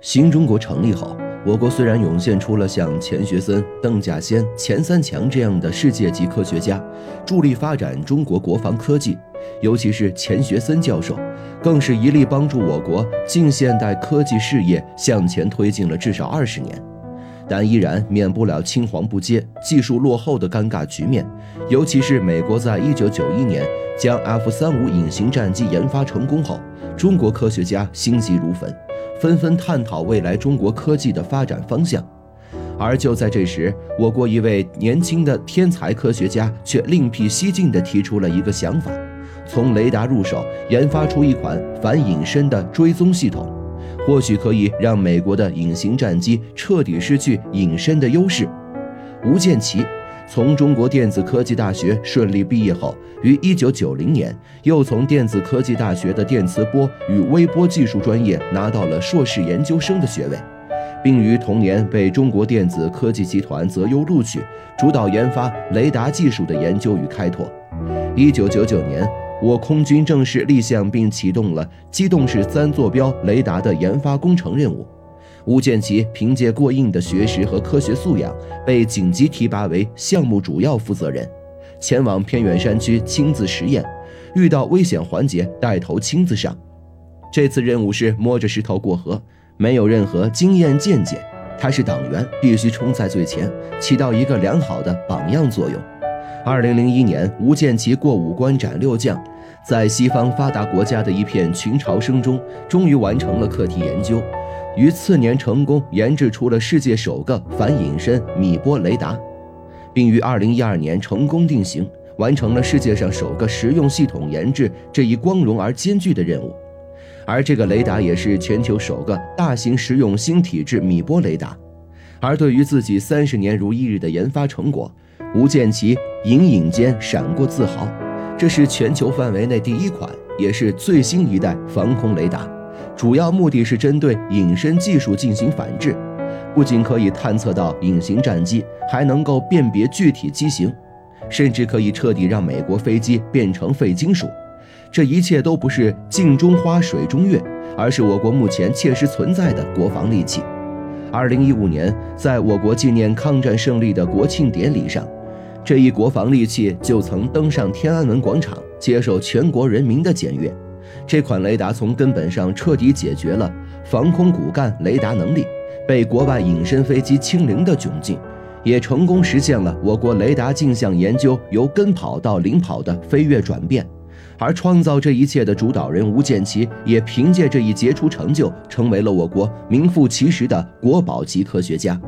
新中国成立后，我国虽然涌现出了像钱学森、邓稼先、钱三强这样的世界级科学家，助力发展中国国防科技，尤其是钱学森教授，更是一力帮助我国近现代科技事业向前推进了至少二十年，但依然免不了青黄不接、技术落后的尴尬局面。尤其是美国在一九九一年将 F 三五隐形战机研发成功后，中国科学家心急如焚。纷纷探讨未来中国科技的发展方向，而就在这时，我国一位年轻的天才科学家却另辟蹊径地提出了一个想法：从雷达入手，研发出一款反隐身的追踪系统，或许可以让美国的隐形战机彻底失去隐身的优势。吴建奇。从中国电子科技大学顺利毕业后，于一九九零年又从电子科技大学的电磁波与微波技术专业拿到了硕士研究生的学位，并于同年被中国电子科技集团择优录取，主导研发雷达技术的研究与开拓。一九九九年，我空军正式立项并启动了机动式三坐标雷达的研发工程任务。吴建奇凭借过硬的学识和科学素养，被紧急提拔为项目主要负责人，前往偏远山区亲自实验，遇到危险环节带头亲自上。这次任务是摸着石头过河，没有任何经验见解。他是党员，必须冲在最前，起到一个良好的榜样作用。二零零一年，吴建奇过五关斩六将，在西方发达国家的一片群嘲声中，终于完成了课题研究。于次年成功研制出了世界首个反隐身米波雷达，并于二零一二年成功定型，完成了世界上首个实用系统研制这一光荣而艰巨的任务。而这个雷达也是全球首个大型实用新体制米波雷达。而对于自己三十年如一日的研发成果，吴建奇隐隐间闪过自豪：这是全球范围内第一款，也是最新一代防空雷达。主要目的是针对隐身技术进行反制，不仅可以探测到隐形战机，还能够辨别具体机型，甚至可以彻底让美国飞机变成废金属。这一切都不是镜中花水中月，而是我国目前切实存在的国防利器。二零一五年，在我国纪念抗战胜利的国庆典礼上，这一国防利器就曾登上天安门广场，接受全国人民的检阅。这款雷达从根本上彻底解决了防空骨干雷达能力被国外隐身飞机清零的窘境，也成功实现了我国雷达镜像研究由跟跑到领跑的飞跃转变。而创造这一切的主导人吴建奇，也凭借这一杰出成就，成为了我国名副其实的国宝级科学家。